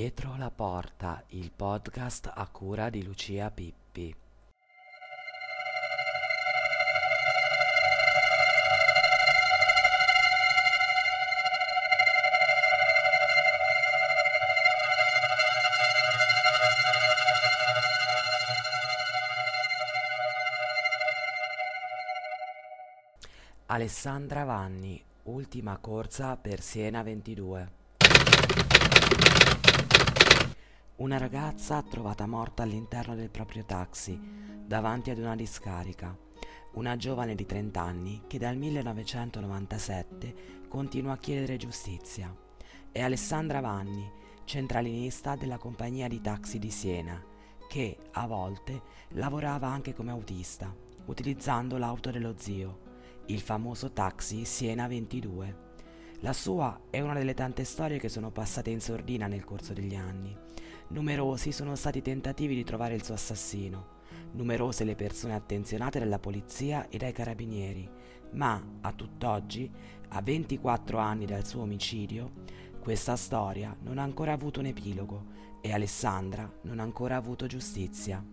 Dietro la porta, il podcast a cura di Lucia Pippi. Alessandra Vanni, ultima corsa per Siena 22. Una ragazza trovata morta all'interno del proprio taxi, davanti ad una discarica. Una giovane di 30 anni che dal 1997 continua a chiedere giustizia. È Alessandra Vanni, centralinista della compagnia di taxi di Siena, che a volte lavorava anche come autista, utilizzando l'auto dello zio, il famoso taxi Siena 22. La sua è una delle tante storie che sono passate in sordina nel corso degli anni Numerosi sono stati i tentativi di trovare il suo assassino, numerose le persone attenzionate dalla polizia e dai carabinieri, ma a tutt'oggi, a 24 anni dal suo omicidio, questa storia non ha ancora avuto un epilogo e Alessandra non ha ancora avuto giustizia.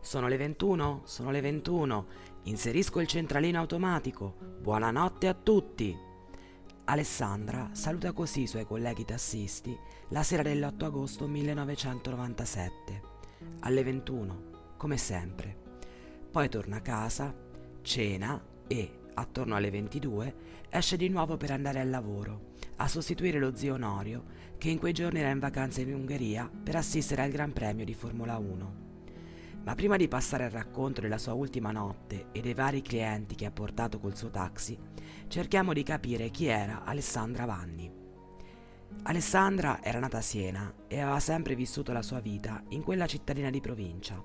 Sono le 21, sono le 21, inserisco il centralino automatico. Buonanotte a tutti! Alessandra saluta così i suoi colleghi tassisti la sera dell'8 agosto 1997, alle 21, come sempre. Poi torna a casa, cena e, attorno alle 22, esce di nuovo per andare al lavoro, a sostituire lo zio Onorio, che in quei giorni era in vacanza in Ungheria per assistere al Gran Premio di Formula 1. Ma prima di passare al racconto della sua ultima notte e dei vari clienti che ha portato col suo taxi, cerchiamo di capire chi era Alessandra Vanni. Alessandra era nata a Siena e aveva sempre vissuto la sua vita in quella cittadina di provincia.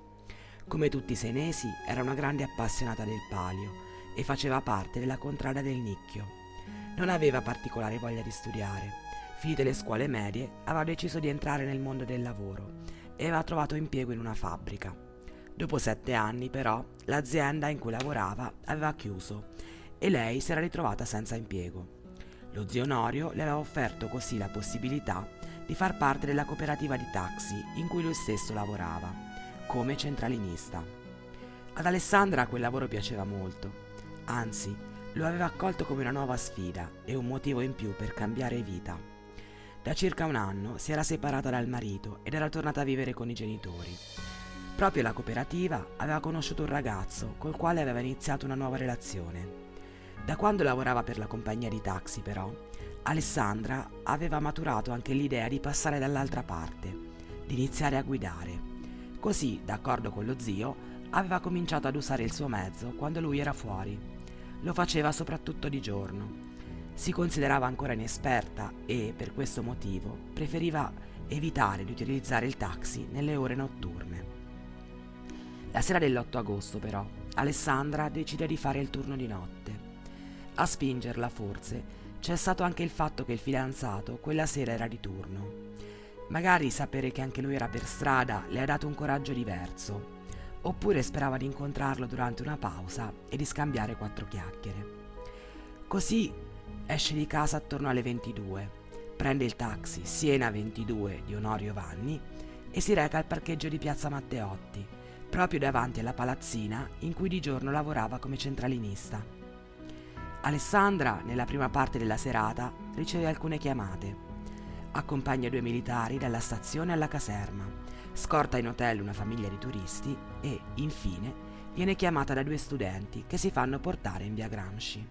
Come tutti i senesi, era una grande appassionata del palio e faceva parte della contrada del nicchio. Non aveva particolare voglia di studiare. Finite le scuole medie, aveva deciso di entrare nel mondo del lavoro e aveva trovato impiego in una fabbrica. Dopo sette anni, però, l'azienda in cui lavorava aveva chiuso e lei si era ritrovata senza impiego. Lo zio Norio le aveva offerto così la possibilità di far parte della cooperativa di taxi in cui lui stesso lavorava, come centralinista. Ad Alessandra quel lavoro piaceva molto, anzi lo aveva accolto come una nuova sfida e un motivo in più per cambiare vita. Da circa un anno si era separata dal marito ed era tornata a vivere con i genitori Proprio la cooperativa aveva conosciuto un ragazzo col quale aveva iniziato una nuova relazione. Da quando lavorava per la compagnia di taxi, però, Alessandra aveva maturato anche l'idea di passare dall'altra parte, di iniziare a guidare. Così, d'accordo con lo zio, aveva cominciato ad usare il suo mezzo quando lui era fuori. Lo faceva soprattutto di giorno. Si considerava ancora inesperta e, per questo motivo, preferiva evitare di utilizzare il taxi nelle ore notturne. La sera dell'8 agosto, però, Alessandra decide di fare il turno di notte. A spingerla, forse, c'è stato anche il fatto che il fidanzato quella sera era di turno. Magari sapere che anche lui era per strada le ha dato un coraggio diverso, oppure sperava di incontrarlo durante una pausa e di scambiare quattro chiacchiere. Così esce di casa attorno alle 22, prende il taxi Siena 22 di Onorio Vanni e si reca al parcheggio di Piazza Matteotti, proprio davanti alla palazzina in cui di giorno lavorava come centralinista. Alessandra, nella prima parte della serata, riceve alcune chiamate. Accompagna due militari dalla stazione alla caserma, scorta in hotel una famiglia di turisti e, infine, viene chiamata da due studenti che si fanno portare in via Gramsci.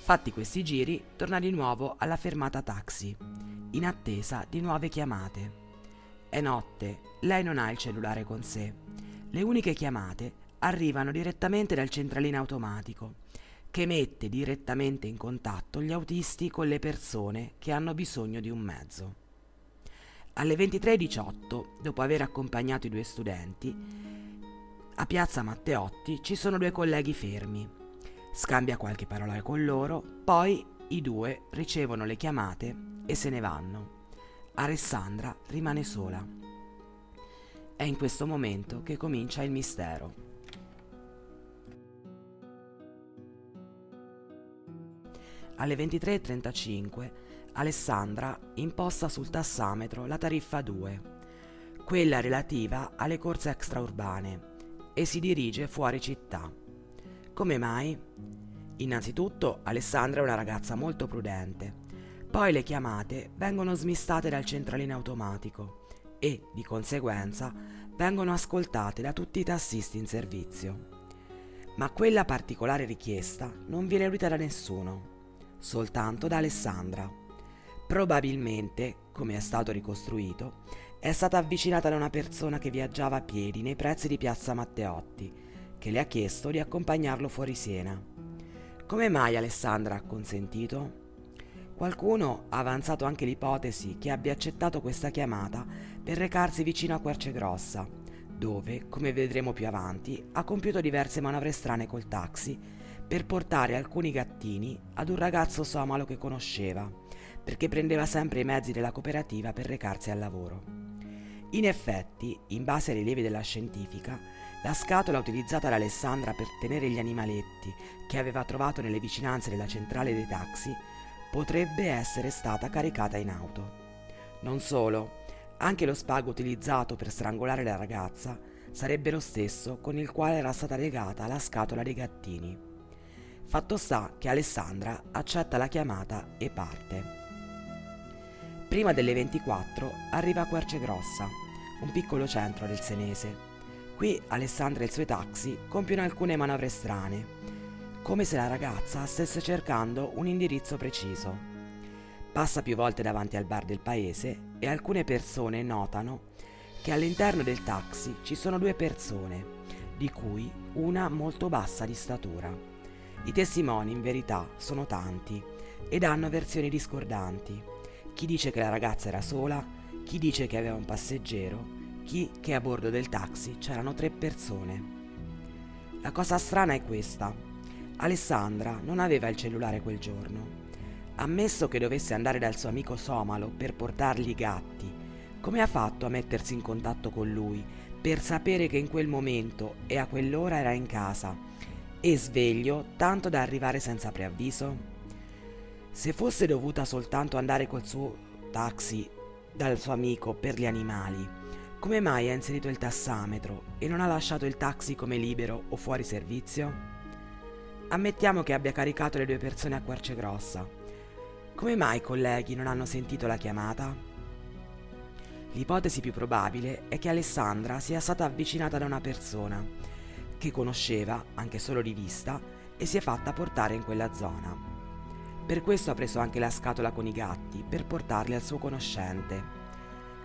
Fatti questi giri, torna di nuovo alla fermata taxi, in attesa di nuove chiamate. È notte, lei non ha il cellulare con sé le uniche chiamate arrivano direttamente dal centralino automatico, che mette direttamente in contatto gli autisti con le persone che hanno bisogno di un mezzo. Alle 23.18, dopo aver accompagnato i due studenti, a Piazza Matteotti ci sono due colleghi fermi. Scambia qualche parola con loro, poi i due ricevono le chiamate e se ne vanno. Alessandra rimane sola. È in questo momento che comincia il mistero. Alle 23.35 Alessandra imposta sul tassametro la tariffa 2, quella relativa alle corse extraurbane, e si dirige fuori città. Come mai? Innanzitutto Alessandra è una ragazza molto prudente, poi le chiamate vengono smistate dal centralino automatico e, di conseguenza, vengono ascoltate da tutti i tassisti in servizio. Ma quella particolare richiesta non viene udita da nessuno, soltanto da Alessandra. Probabilmente, come è stato ricostruito, è stata avvicinata da una persona che viaggiava a piedi nei prezzi di Piazza Matteotti, che le ha chiesto di accompagnarlo fuori Siena. Come mai Alessandra ha consentito? Qualcuno ha avanzato anche l'ipotesi che abbia accettato questa chiamata per recarsi vicino a Quercegrossa, dove, come vedremo più avanti, ha compiuto diverse manovre strane col taxi per portare alcuni gattini ad un ragazzo somalo che conosceva perché prendeva sempre i mezzi della cooperativa per recarsi al lavoro. In effetti, in base ai rilievi della scientifica, la scatola utilizzata da Alessandra per tenere gli animaletti che aveva trovato nelle vicinanze della centrale dei taxi potrebbe essere stata caricata in auto. Non solo, anche lo spago utilizzato per strangolare la ragazza sarebbe lo stesso con il quale era stata legata la scatola dei gattini. Fatto sta che Alessandra accetta la chiamata e parte. Prima delle 24 arriva a Quercegrossa, un piccolo centro del Senese. Qui Alessandra e il suo taxi compiono alcune manovre strane, come se la ragazza stesse cercando un indirizzo preciso. Passa più volte davanti al bar del paese e alcune persone notano che all'interno del taxi ci sono due persone, di cui una molto bassa di statura. I testimoni in verità sono tanti ed hanno versioni discordanti chi dice che la ragazza era sola, chi dice che aveva un passeggero, chi che a bordo del taxi c'erano tre persone. La cosa strana è questa. Alessandra non aveva il cellulare quel giorno. Ammesso che dovesse andare dal suo amico somalo per portargli i gatti, come ha fatto a mettersi in contatto con lui per sapere che in quel momento e a quell'ora era in casa e sveglio tanto da arrivare senza preavviso? Se fosse dovuta soltanto andare col suo taxi dal suo amico per gli animali, come mai ha inserito il tassametro e non ha lasciato il taxi come libero o fuori servizio? Ammettiamo che abbia caricato le due persone a Quercegrossa. Come mai i colleghi non hanno sentito la chiamata? L'ipotesi più probabile è che Alessandra sia stata avvicinata da una persona che conosceva, anche solo di vista, e si è fatta portare in quella zona. Per questo ha preso anche la scatola con i gatti, per portarli al suo conoscente.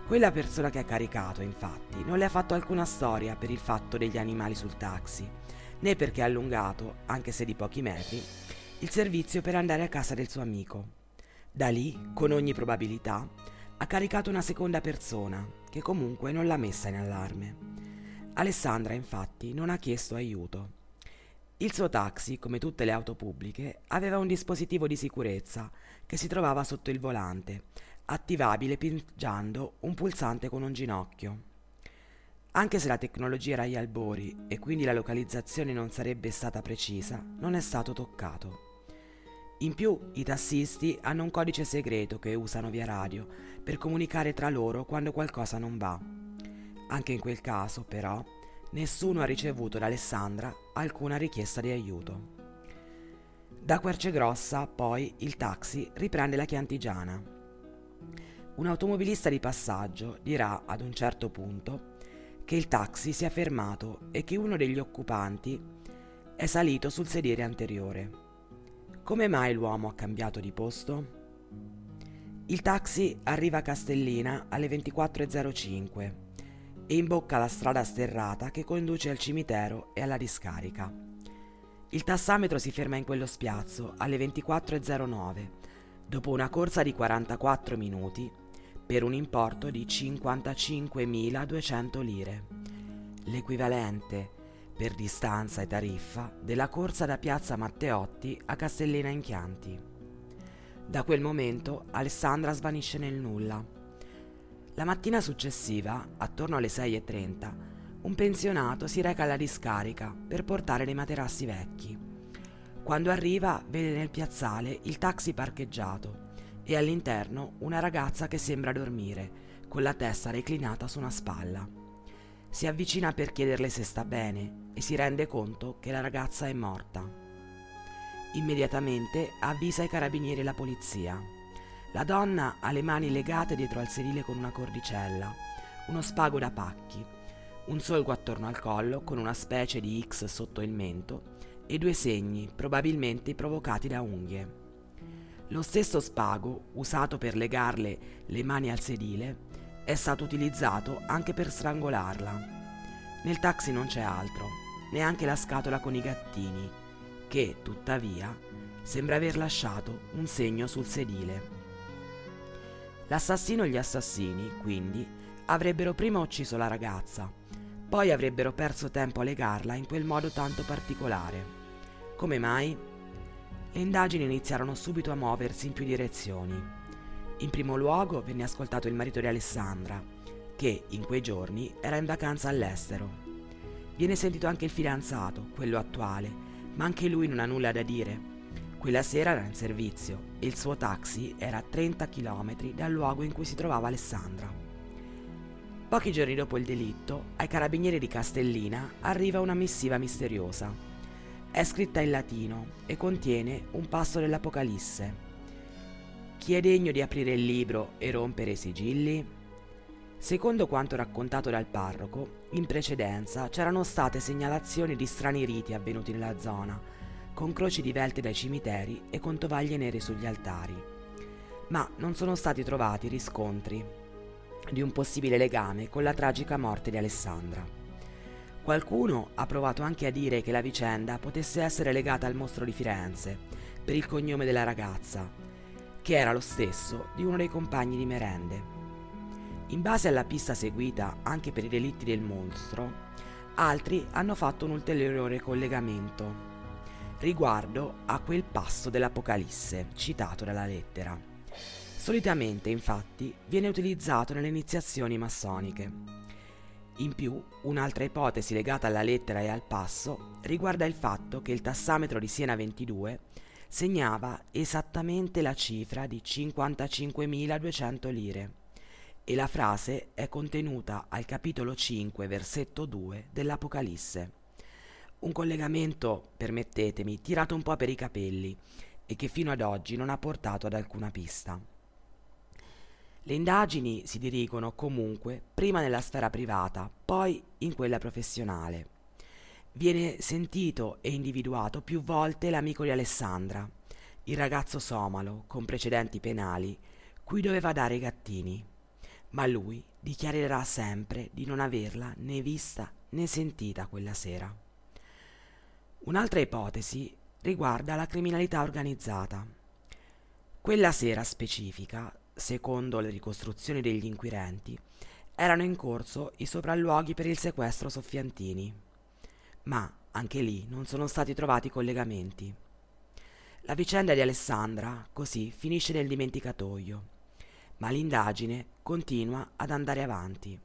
Quella persona che ha caricato, infatti, non le ha fatto alcuna storia per il fatto degli animali sul taxi, né perché ha allungato, anche se di pochi metri, il servizio per andare a casa del suo amico. Da lì, con ogni probabilità, ha caricato una seconda persona, che comunque non l'ha messa in allarme. Alessandra, infatti, non ha chiesto aiuto. Il suo taxi, come tutte le auto pubbliche, aveva un dispositivo di sicurezza che si trovava sotto il volante, attivabile pigiando un pulsante con un ginocchio. Anche se la tecnologia era agli albori e quindi la localizzazione non sarebbe stata precisa, non è stato toccato. In più, i tassisti hanno un codice segreto che usano via radio per comunicare tra loro quando qualcosa non va. Anche in quel caso, però, nessuno ha ricevuto da Alessandra alcuna richiesta di aiuto. Da Quercegrossa, poi, il taxi riprende la Chiantigiana. Un automobilista di passaggio dirà ad un certo punto che il taxi si è fermato e che uno degli occupanti è salito sul sedere anteriore. Come mai l'uomo ha cambiato di posto? Il taxi arriva a Castellina alle 24.05 e imbocca la strada sterrata che conduce al cimitero e alla discarica. Il tassametro si ferma in quello spiazzo alle 24.09, dopo una corsa di 44 minuti, per un importo di 55.200 lire, l'equivalente, per distanza e tariffa, della corsa da Piazza Matteotti a Castellina in Chianti. Da quel momento Alessandra svanisce nel nulla la mattina successiva, attorno alle 6.30, un pensionato si reca alla discarica per portare dei materassi vecchi. Quando arriva vede nel piazzale il taxi parcheggiato e all'interno una ragazza che sembra dormire, con la testa reclinata su una spalla. Si avvicina per chiederle se sta bene e si rende conto che la ragazza è morta. Immediatamente avvisa i carabinieri e la polizia. La donna ha le mani legate dietro al sedile con una cordicella, uno spago da pacchi, un solco attorno al collo con una specie di X sotto il mento e due segni, probabilmente provocati da unghie. Lo stesso spago, usato per legarle le mani al sedile, è stato utilizzato anche per strangolarla. Nel taxi non c'è altro, neanche la scatola con i gattini, che, tuttavia, sembra aver lasciato un segno sul sedile. L'assassino e gli assassini, quindi, avrebbero prima ucciso la ragazza, poi avrebbero perso tempo a legarla in quel modo tanto particolare. Come mai? Le indagini iniziarono subito a muoversi in più direzioni. In primo luogo venne ascoltato il marito di Alessandra, che in quei giorni era in vacanza all'estero. Viene sentito anche il fidanzato, quello attuale, ma anche lui non ha nulla da dire. Quella sera era in servizio e il suo taxi era a 30 km dal luogo in cui si trovava Alessandra. Pochi giorni dopo il delitto, ai carabinieri di Castellina arriva una missiva misteriosa. È scritta in latino e contiene un passo dell'Apocalisse. Chi è degno di aprire il libro e rompere i sigilli? Secondo quanto raccontato dal parroco, in precedenza c'erano state segnalazioni di strani riti avvenuti nella zona, con croci divelte dai cimiteri e con tovaglie nere sugli altari. Ma non sono stati trovati riscontri di un possibile legame con la tragica morte di Alessandra. Qualcuno ha provato anche a dire che la vicenda potesse essere legata al mostro di Firenze, per il cognome della ragazza, che era lo stesso di uno dei compagni di merende. In base alla pista seguita anche per i delitti del mostro, altri hanno fatto un ulteriore collegamento riguardo a quel passo dell'Apocalisse citato dalla lettera. Solitamente, infatti, viene utilizzato nelle iniziazioni massoniche. In più, un'altra ipotesi legata alla lettera e al passo riguarda il fatto che il tassametro di Siena 22 segnava esattamente la cifra di 55.200 lire e la frase è contenuta al capitolo 5, versetto 2 dell'Apocalisse. Un collegamento, permettetemi, tirato un po' per i capelli e che fino ad oggi non ha portato ad alcuna pista. Le indagini si dirigono comunque prima nella sfera privata, poi in quella professionale. Viene sentito e individuato più volte l'amico di Alessandra, il ragazzo somalo con precedenti penali, cui doveva dare i gattini, ma lui dichiarerà sempre di non averla né vista né sentita quella sera. Un'altra ipotesi riguarda la criminalità organizzata. Quella sera specifica, secondo le ricostruzioni degli inquirenti, erano in corso i sopralluoghi per il sequestro Soffiantini ma anche lì non sono stati trovati collegamenti. La vicenda di Alessandra, così, finisce nel dimenticatoio, ma l'indagine continua ad andare avanti.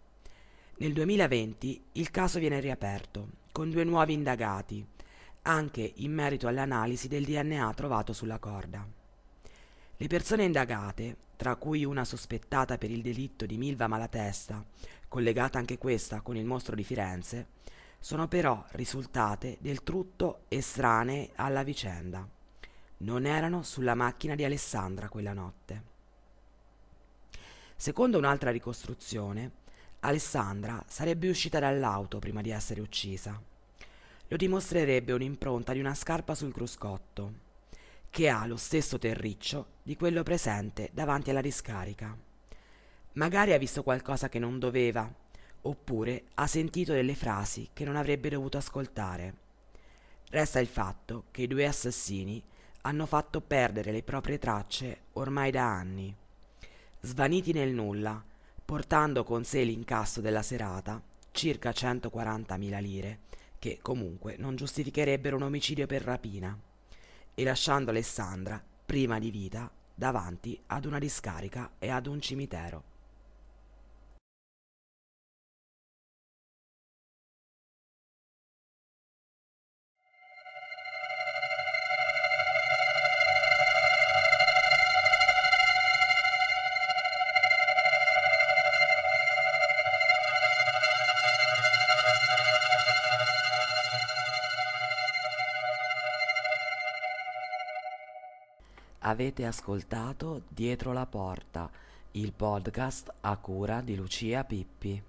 Nel 2020 il caso viene riaperto, con due nuovi indagati, anche in merito all'analisi del DNA trovato sulla corda. Le persone indagate, tra cui una sospettata per il delitto di Milva Malatesta, collegata anche questa con il mostro di Firenze, sono però risultate del tutto estranee alla vicenda. Non erano sulla macchina di Alessandra quella notte. Secondo un'altra ricostruzione, Alessandra sarebbe uscita dall'auto prima di essere uccisa. Lo dimostrerebbe un'impronta di una scarpa sul cruscotto, che ha lo stesso terriccio di quello presente davanti alla discarica. Magari ha visto qualcosa che non doveva oppure ha sentito delle frasi che non avrebbe dovuto ascoltare. Resta il fatto che i due assassini hanno fatto perdere le proprie tracce ormai da anni. Svaniti nel nulla, portando con sé l'incasso della serata, circa 140.000 lire, che comunque non giustificherebbero un omicidio per rapina, e lasciando Alessandra, prima di vita, davanti ad una discarica e ad un cimitero. Avete ascoltato Dietro la porta, il podcast a cura di Lucia Pippi.